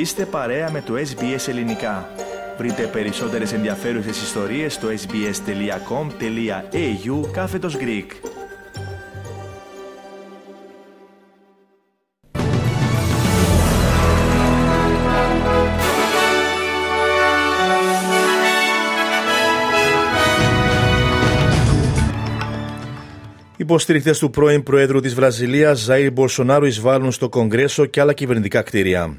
Είστε παρέα με το SBS Ελληνικά. Βρείτε περισσότερες ενδιαφέρουσες ιστορίες στο sbs.com.au κάθετος Greek. Υποστηριχτές του πρώην Προέδρου της Βραζιλίας, Ζαΐρ Μπολσονάρου, εισβάλλουν στο Κογκρέσο και άλλα κυβερνητικά κτίρια.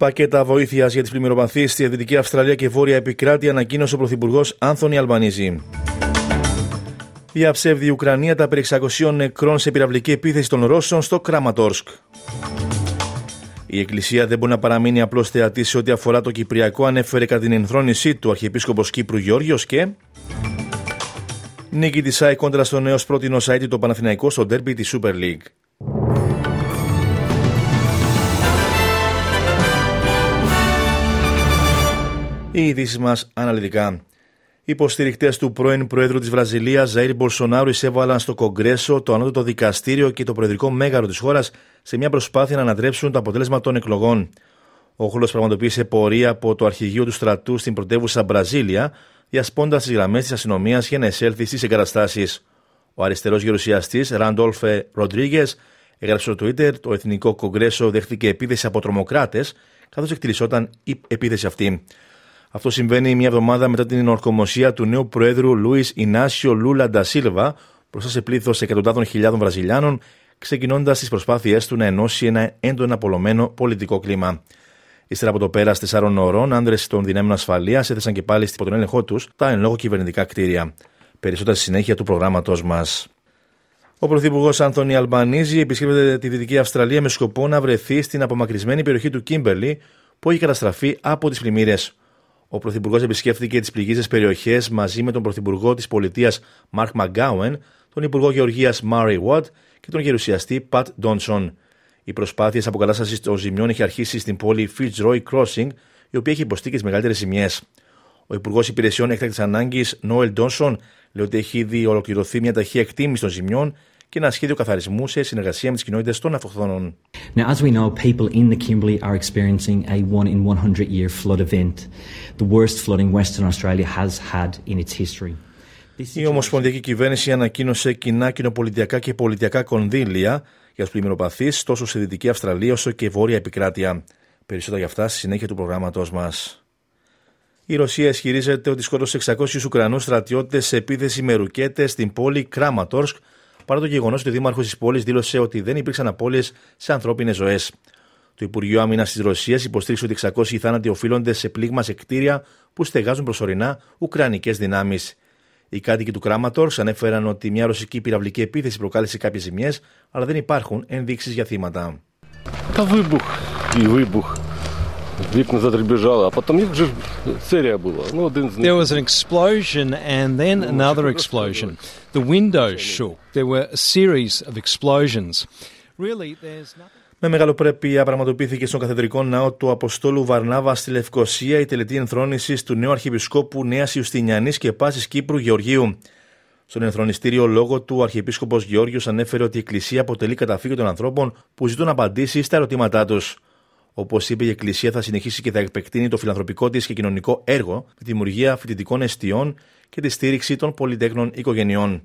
Πακέτα βοήθειας για τις πλημμυροπαθεί στη Δυτική Αυστραλία και Βόρεια Επικράτεια ανακοίνωσε ο Πρωθυπουργός Άνθονι Αλμπανίζη. Διαψεύδει η Ουκρανία τα περί 600 νεκρών σε πυραυλική επίθεση των Ρώσων στο Κράματόρσκ. Η Εκκλησία δεν μπορεί να παραμείνει απλώς θεατή σε ό,τι αφορά το Κυπριακό, ανέφερε κατά την ενθρόνησή του Αρχιεπίσκοπος Κύπρου Γιώργιο και. Νίκη της ΣΑΕ κόντρα στο νέο πρότινο site το Παναθηναϊκό στο ντέρμπι της Super League. Οι ειδήσει μας αναλυτικά. Οι υποστηρικτέ του πρώην Προέδρου της Βραζιλίας, Ζαήρ Μπολσονάρου, εισέβαλαν στο Κογκρέσο, το Ανώτατο Δικαστήριο και το Προεδρικό Μέγαρο της χώρας σε μια προσπάθεια να ανατρέψουν το αποτέλεσμα των εκλογών. Ο Χούλο πραγματοποίησε πορεία από το αρχηγείο του στρατού στην πρωτεύουσα Μπραζίλια, διασπώντας τις γραμμές της αστυνομίας για να εισέλθει στις εγκαταστάσεις. Ο αριστερός γερουσιαστής Ραντόλφε Ροντρίγκε έγραψε στο Twitter: Το Εθνικό Κογκρέσο δέχτηκε επίθεση από τρομοκράτες, καθώς εκτελισόταν η επίθεση αυτή. Αυτό συμβαίνει μια εβδομάδα μετά την ορκομοσία του νέου Προέδρου Λούι Ινάσιο Λούλα Ντασίλβα μπροστά σε πλήθος εκατοντάδων χιλιάδων Βραζιλιάνων, ξεκινώντας τις προσπάθειές του να ενώσει ένα έντονα απολωμένο πολιτικό κλίμα. Ύστερα από το πέρας τεσσάρων ωρών, άνδρε των δυνάμεων ασφαλείας έθεσαν και πάλι υπό τον έλεγχό τους τα εν λόγω κυβερνητικά κτίρια. Περισσότερα στη συνέχεια του προγράμματό μας. Ο Πρωθυπουργός Άνθονι Αλμπανίζη επισκέπτεται τη Δυτική Αυστραλία με σκοπό να βρεθεί στην απομακρυσμένη περιοχή του Κίμπερλι που έχει καταστραφεί από τις πλημμύρες. Ο Πρωθυπουργός επισκέφθηκε τις πληγήσεις περιοχές μαζί με τον Πρωθυπουργό της Πολιτείας Μαρκ Μαγκάουεν, τον Υπουργό Γεωργίας Μάρι Βουάτ και τον Γερουσιαστή Πατ Ντόνσον. Οι προσπάθειες αποκατάστασης των ζημιών έχει αρχίσει στην πόλη Fitzroy Crossing, η οποία έχει υποστεί και τις μεγαλύτερες ζημιές. Ο Υπουργός Υπηρεσιών Έκτακτης Ανάγκης, Νόελ Ντόνσον, λέει ότι έχει ήδη ολοκληρωθεί μια ταχεία εκτίμηση των ζημιών και ένα σχέδιο καθαρισμού σε συνεργασία με τις κοινότητες των αυτοχθόνων. Now, as we know, people in the Kimberley are experiencing a one in 100 year flood event, the worst flooding Western Australia has had in its history. Η Ομοσπονδιακή Κυβέρνηση ανακοίνωσε κοινά κοινοπολιτιακά και πολιτιακά κονδύλια για τους πλημμυροπαθείς τόσο σε Δυτική Αυστραλία όσο και Βόρεια Επικράτεια. Περισσότερα για αυτά στη συνέχεια του προγράμματό μας. Η Ρωσία ισχυρίζεται ότι σκότωσε 600 Ουκρανούς στρατιώτες σε επίθεση με ρουκέτες στην πόλη Κράματορσκ, παρά το γεγονός ότι ο Δήμαρχος της πόλης δήλωσε ότι δεν υπήρξαν απώλειες σε ανθρώπινες ζωές. Το Υπουργείο Άμυνας της Ρωσίας υποστήριξε ότι 600 θάνατοι οφείλονται σε πλήγμα σε κτίρια που στεγάζουν προσωρινά ουκρανικές δυνάμεις. Οι κάτοικοι του Κράματορς ανέφεραν ότι μια ρωσική πυραυλική επίθεση προκάλεσε κάποιες ζημιές, αλλά δεν υπάρχουν ενδείξεις για θύματα. Вікна задребіжали, а потім їх вже серія була. Ну, один з них. There was an explosion and then another explosion. The windows shook. There were a series of explosions. Really, there's nothing. Με μεγαλοπρέπεια πραγματοποιήθηκε στον καθεδρικό ναό του Αποστόλου Βαρνάβα στη Λευκοσία η τελετή ενθρόνηση του νέου Αρχιεπισκόπου Νέα Ιουστινιανή και Πάση Κύπρου Γεωργίου. Στον ενθρονιστήριο λόγο του, ο Αρχιεπίσκοπο Γεώργιο ανέφερε ότι η Εκκλησία αποτελεί καταφύγιο των ανθρώπων που ζητούν απαντήσει στα ερωτήματά του. Όπως είπε, η Εκκλησία θα συνεχίσει και θα επεκτείνει το φιλανθρωπικό της και κοινωνικό έργο με τη δημιουργία φοιτητικών εστιών και τη στήριξη των πολυτέχνων οικογενειών.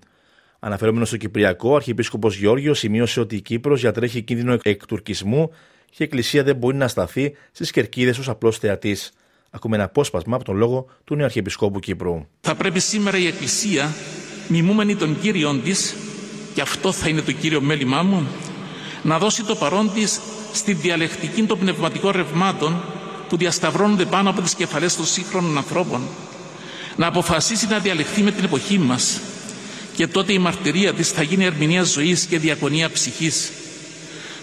Αναφερόμενος στο Κυπριακό, ο Αρχιεπίσκοπος Γεώργιος σημείωσε ότι η Κύπρος διατρέχει κίνδυνο εκτουρκισμού και η Εκκλησία δεν μπορεί να σταθεί στις κερκίδες ως απλός θεατής. Ακούμε ένα απόσπασμα από τον λόγο του νέου Αρχιεπισκόπου Κύπρου. Θα πρέπει σήμερα η Εκκλησία, μιμούμενη των Κύριων της, και αυτό θα είναι το κύριο μέλημά μου, να δώσει το παρόν της στη διαλεκτική των πνευματικών ρευμάτων που διασταυρώνονται πάνω από τις κεφαλές των σύγχρονων ανθρώπων, να αποφασίσει να διαλεχθεί με την εποχή μας και τότε η μαρτυρία της θα γίνει ερμηνεία ζωής και διακονία ψυχής.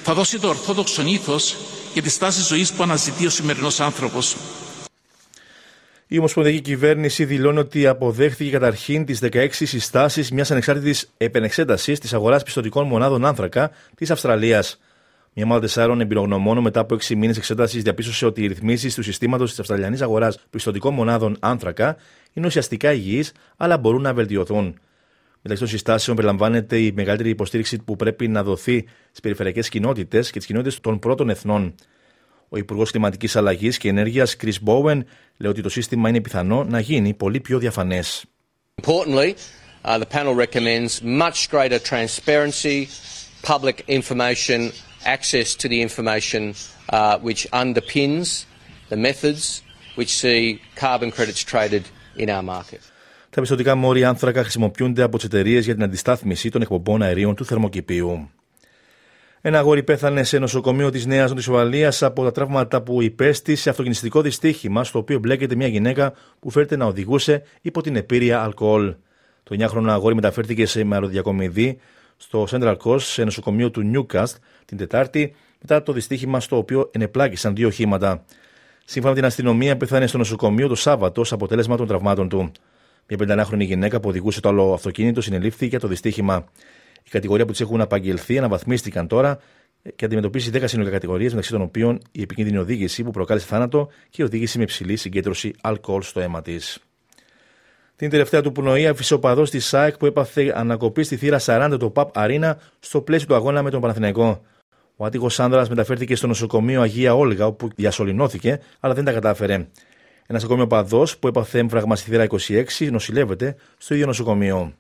Θα δώσει το ορθόδοξο ήθος και τη στάση ζωής που αναζητεί ο σημερινός άνθρωπος. Η Ομοσπονδιακή Κυβέρνηση δηλώνει ότι αποδέχθηκε καταρχήν τις 16 συστάσεις μιας ανεξάρτητης επενεξέτασης της αγοράς πιστοτικών μονάδων άνθρακα της Αυστραλίας. Μια ομάδα τεσσάρων εμπειρογνωμόνων μετά από 6 μήνες εξέτασης διαπίστωσε ότι οι ρυθμίσεις του συστήματος της Αυστραλιανής αγοράς πιστοτικών μονάδων άνθρακα είναι ουσιαστικά υγιείς, αλλά μπορούν να βελτιωθούν. Μεταξύ των συστάσεων περιλαμβάνεται η μεγαλύτερη υποστήριξη που πρέπει να δοθεί στις περιφερειακές κοινότητες και τις κοινότητες των πρώτων εθνών. Ο Υπουργός Κλιματικής Αλλαγής και Ενέργειας, Chris Bowen, λέει ότι το σύστημα είναι πιθανό να γίνει πολύ πιο διαφανές. Importantly, uh, the panel recommends much greater transparency, public information, access to the information uh, which underpins the methods which see carbon credits traded in our market. Τα πιστοτικά μόρια άνθρακα χρησιμοποιούνται από τις εταιρείες για την αντιστάθμιση των εκπομπών αερίων του θερμοκηπίου. Ένα αγόρι πέθανε σε νοσοκομείο της Νέας Νότια από τα τραύματα που υπέστη σε αυτοκινηστικό δυστύχημα, στο οποίο μπλέκεται μια γυναίκα που φέρεται να οδηγούσε υπό την επίρρεια αλκοόλ. Το 9χρονο αγόρι μεταφέρθηκε σε μαροδιακομιδή στο Central Coast, σε νοσοκομείο του Newcastle, την Τετάρτη, μετά το δυστύχημα στο οποίο ενεπλάκησαν δύο οχήματα. Σύμφωνα με την αστυνομία, πέθανε στο νοσοκομείο το Σάββατο ως αποτέλεσμα των τραυμάτων του. Μια 51χρονη γυναίκα που οδηγούσε το άλλο αυτοκίνητο συνελήφθη για το δυστύχημα. Η κατηγορία που της έχουν απαγγελθεί αναβαθμίστηκαν τώρα και αντιμετωπίζει 10 συνολικά κατηγορίες, μεταξύ των οποίων η επικίνδυνη οδήγηση που προκάλεσε θάνατο και η οδήγηση με υψηλή συγκέντρωση αλκοόλ στο αίμα της. Την τελευταία του πνοή άφησε ο παδός της ΣΑΕΚ που έπαθε ανακοπή στη θύρα 40 του ΠΑΠ Αρίνα στο πλαίσιο του αγώνα με τον Παναθηναϊκό. Ο άτυχος άνδρας μεταφέρθηκε στο νοσοκομείο Αγία Όλγα, όπου διασωληνώθηκε, αλλά δεν τα κατάφερε. Ένα ακόμη παδός που έπαθε έμφραγμα στη θύρα 26 νοσηλεύεται στο ίδιο νοσοκομείο.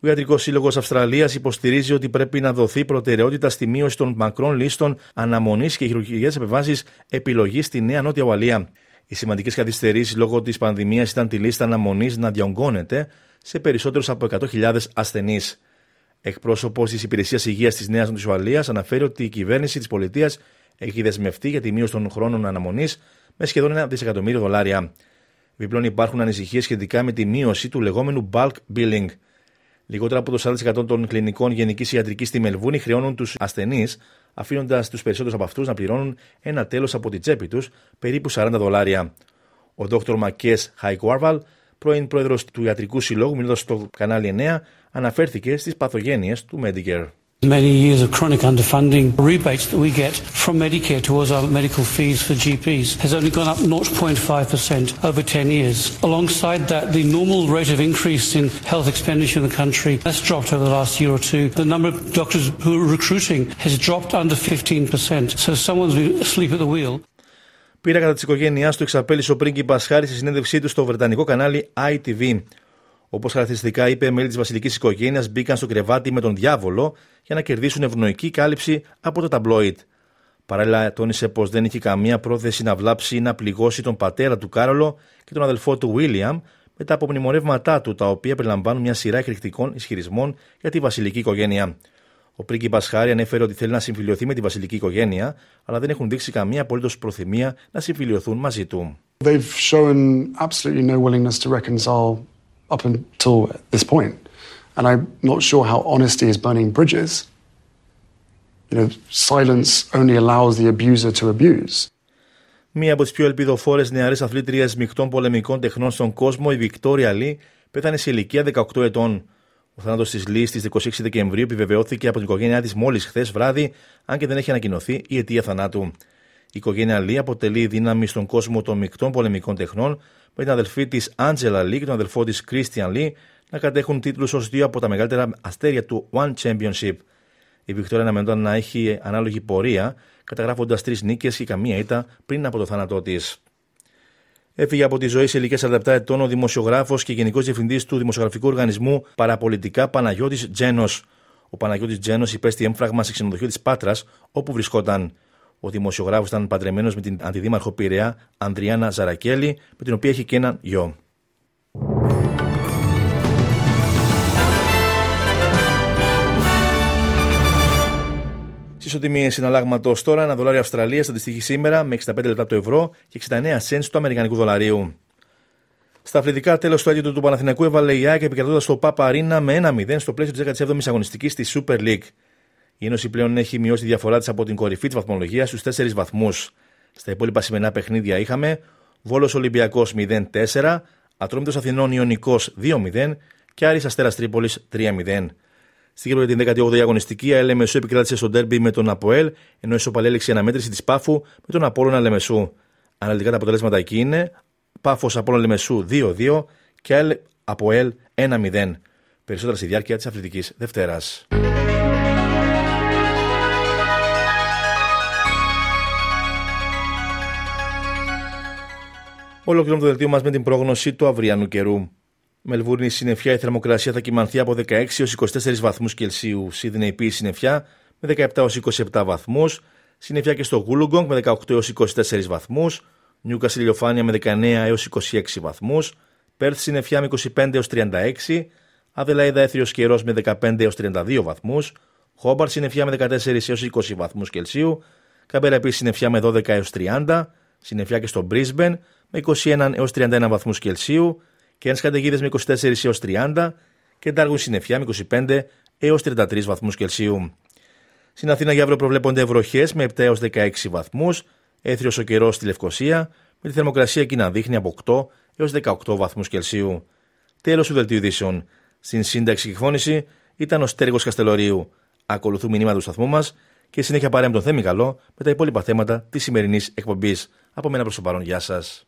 Ο Ιατρικός Σύλλογος Αυστραλίας υποστηρίζει ότι πρέπει να δοθεί προτεραιότητα στη μείωση των μακρών λίστων αναμονής και χειρουργικές επεμβάσεις επιλογής στη Νέα Νότια Ουαλία. Οι σημαντικές καθυστερήσεις λόγω της πανδημίας ήταν τη λίστα αναμονής να διονγκώνεται σε περισσότερους από 100.000 ασθενείς. Εκπρόσωπος της Υπηρεσίας Υγείας της Νέας Νότια Ουαλία αναφέρει ότι η κυβέρνηση της πολιτείας έχει δεσμευτεί για τη μείωση των χρόνων αναμονής με σχεδόν ένα δισεκατομμύριο δολάρια. Επιπλέον υπάρχουν ανησυχίες σχετικά με τη μείωση του λεγόμενου bulk billing. Λιγότερα από το 40% των κλινικών γενικής ιατρικής στη Μελβούνη χρεώνουν τους ασθενείς, αφήνοντας τους περισσότερους από αυτούς να πληρώνουν ένα τέλος από την τσέπη τους, περίπου 40 δολάρια. Ο Dr. Μακές Χαϊκουάρβαλ, πρώην πρόεδρος του Ιατρικού Συλλόγου, μιλώντας στο κανάλι 9, αναφέρθηκε στις παθογένειες του Medicare. Many years of chronic underfunding, rebates that we get from Medicare towards our medical fees for GPs has only gone up 0.5% over 10 years. Alongside that, the normal rate of increase in health expenditure in the country has dropped over the last year or two. The number of doctors who are recruiting has dropped under 15%. So someone's been asleep at the wheel. Πήρα κατά τη οικογένειά του εξαπέλυσε ο πρίγκιπα Χάρη στη συνέντευξή του στο βρετανικό κανάλι ITV. Όπως χαρακτηριστικά είπε, μέλη της βασιλικής οικογένειας μπήκαν στο κρεβάτι με τον διάβολο για να κερδίσουν ευνοϊκή κάλυψη από το ταμπλόιτ. Παράλληλα, τόνισε πως δεν είχε καμία πρόθεση να βλάψει ή να πληγώσει τον πατέρα του Κάρολο και τον αδελφό του Βίλιαμ μετά από μνημονεύματά του, τα οποία περιλαμβάνουν μια σειρά εκρηκτικών ισχυρισμών για τη βασιλική οικογένεια. Ο πρίγκιπας Χάρη ανέφερε ότι θέλει να συμφιλειωθεί με τη βασιλική οικογένεια, αλλά δεν έχουν δείξει καμία απολύτως προθυμία να συμφιλειωθούν μαζί του. Up until this point. And I'm not sure how honesty is burning bridges. You know, silence only allows the abuser to abuse. Μία από τις πιο ελπιδοφόρες νεαρές αθλήτριες μεικτών πολεμικών τεχνών στον κόσμο, η Βικτόρια Λί, πέθανε σε ηλικία 18 ετών. Ο θάνατος της Λί στις 26 Δεκεμβρίου επιβεβαιώθηκε από την οικογένειά της μόλις χθες βράδυ, αν και δεν έχει ανακοινωθεί η αιτία θανάτου. Η οικογένεια Λί αποτελεί δύναμη στον κόσμο των μεικτών πολεμικών τεχνών, με την αδελφή της Άντζελα Λί και τον αδελφό της Κρίστιαν Λί να κατέχουν τίτλους ως δύο από τα μεγαλύτερα αστέρια του One Championship. Η Βικτόρια αναμενόταν να έχει ανάλογη πορεία, καταγράφοντας τρεις νίκες και καμία ήττα πριν από το θάνατό της. Έφυγε από τη ζωή σε ηλικία 47 ετών ο δημοσιογράφος και γενικός διευθυντής του δημοσιογραφικού οργανισμού Παραπολιτικά Παναγιώτης Τζένος. Ο Παναγιώτης Τζένος υπέστη έμφραγμα σε ξενοδοχείο της Πάτρας, όπου βρισκόταν. Ο δημοσιογράφος ήταν παντρεμένος με την αντιδήμαρχο Πειραιά Ανδριάνα Ζαρακέλη, με την οποία έχει και έναν γιο. Ισοτιμίε συναλλάγματος τώρα, ένα δολάριο Αυστραλίας αντιστοιχεί σήμερα με 65 λεπτά το ευρώ και 69 cents του Αμερικανικού δολαρίου. Στα αθλητικά, τέλος του έτου του Παναθηναϊκού έβαλε η ΑΕΚ επικρατώντας το Πάπα Αρίνα με 1-0 στο πλαίσιο της 17η αγωνιστικής στη Super League. Η Ένωση πλέον έχει μειώσει τη διαφορά της από την κορυφή της βαθμολογίας στους 4 βαθμούς. Στα υπόλοιπα σημερινά παιχνίδια είχαμε Βόλος Ολυμπιακός 0-4, Ατρόμητος Αθηνών Ιωνικός 2-0 και Άρης Αστέρας Τρίπολης 3-0. Στην για την 18η αγωνιστική, η ΑΕΛ επικράτησε στο ντέρμπι με τον Αποέλ, ενώ η Σοπαλέληξε αναμέτρηση της Πάφου με τον Απόλων Λεμεσού. Αναλυτικά τα αποτελέσματα εκεί είναι Πάφος Απόλων Λεμεσού 2-2 και ΑΕΛ Αποέλ 1-0. Περισσότερα στη διάρκεια της Αθλητικής Δευτέρας. Ολοκληρώνουμε το δελτίο μας με την πρόγνωση του αυριανού καιρού. Μελβούρνη συννεφιά η θερμοκρασία θα κοιμανθεί από 16 έως 24 βαθμούς Κελσίου. Σίδνεϊ επίση συννεφιά με 17 έως 27 βαθμούς. Συννεφιά και στο Γούλουγκογκ με 18 έως 24 βαθμούς. Νιούκα ηλιοφάνεια με 19 έως 26 βαθμούς. Πέρθ συννεφιά με 25 έως 36. Αδελαίδα έθριος καιρός με 15 έως 32 βαθμούς. Χόμπαρ συννεφιά με 14 έως 20 βαθμούς Κελσίου. Καμπέρα επίση συννεφιά με 12 έως 30. Συννεφιά και στο Brisbane με 21 έως 31 βαθμούς Κελσίου και ένας καταιγίδες με 24 έως 30 και Ντάργουν συννεφιά με 25 έως 33 βαθμούς Κελσίου. Στην Αθήνα για αύριο προβλέπονται βροχές με 7 έως 16 βαθμούς, έθριος ο καιρός στη Λευκοσία, με τη θερμοκρασία εκεί να δείχνει από 8 έως 18 βαθμούς Κελσίου. Τέλος του δελτίου ειδήσεων. Στην σύνταξη και εκφώνηση ήταν ο Στέργος Καστελωρίου. Ακολουθούν μηνύματα του σταθμού μας και συνέχεια παρέα με τον Θέμη Καλό με τα υπόλοιπα θέματα της σημερινής εκπομπής. Από μένα προς το παρόν, γεια σας.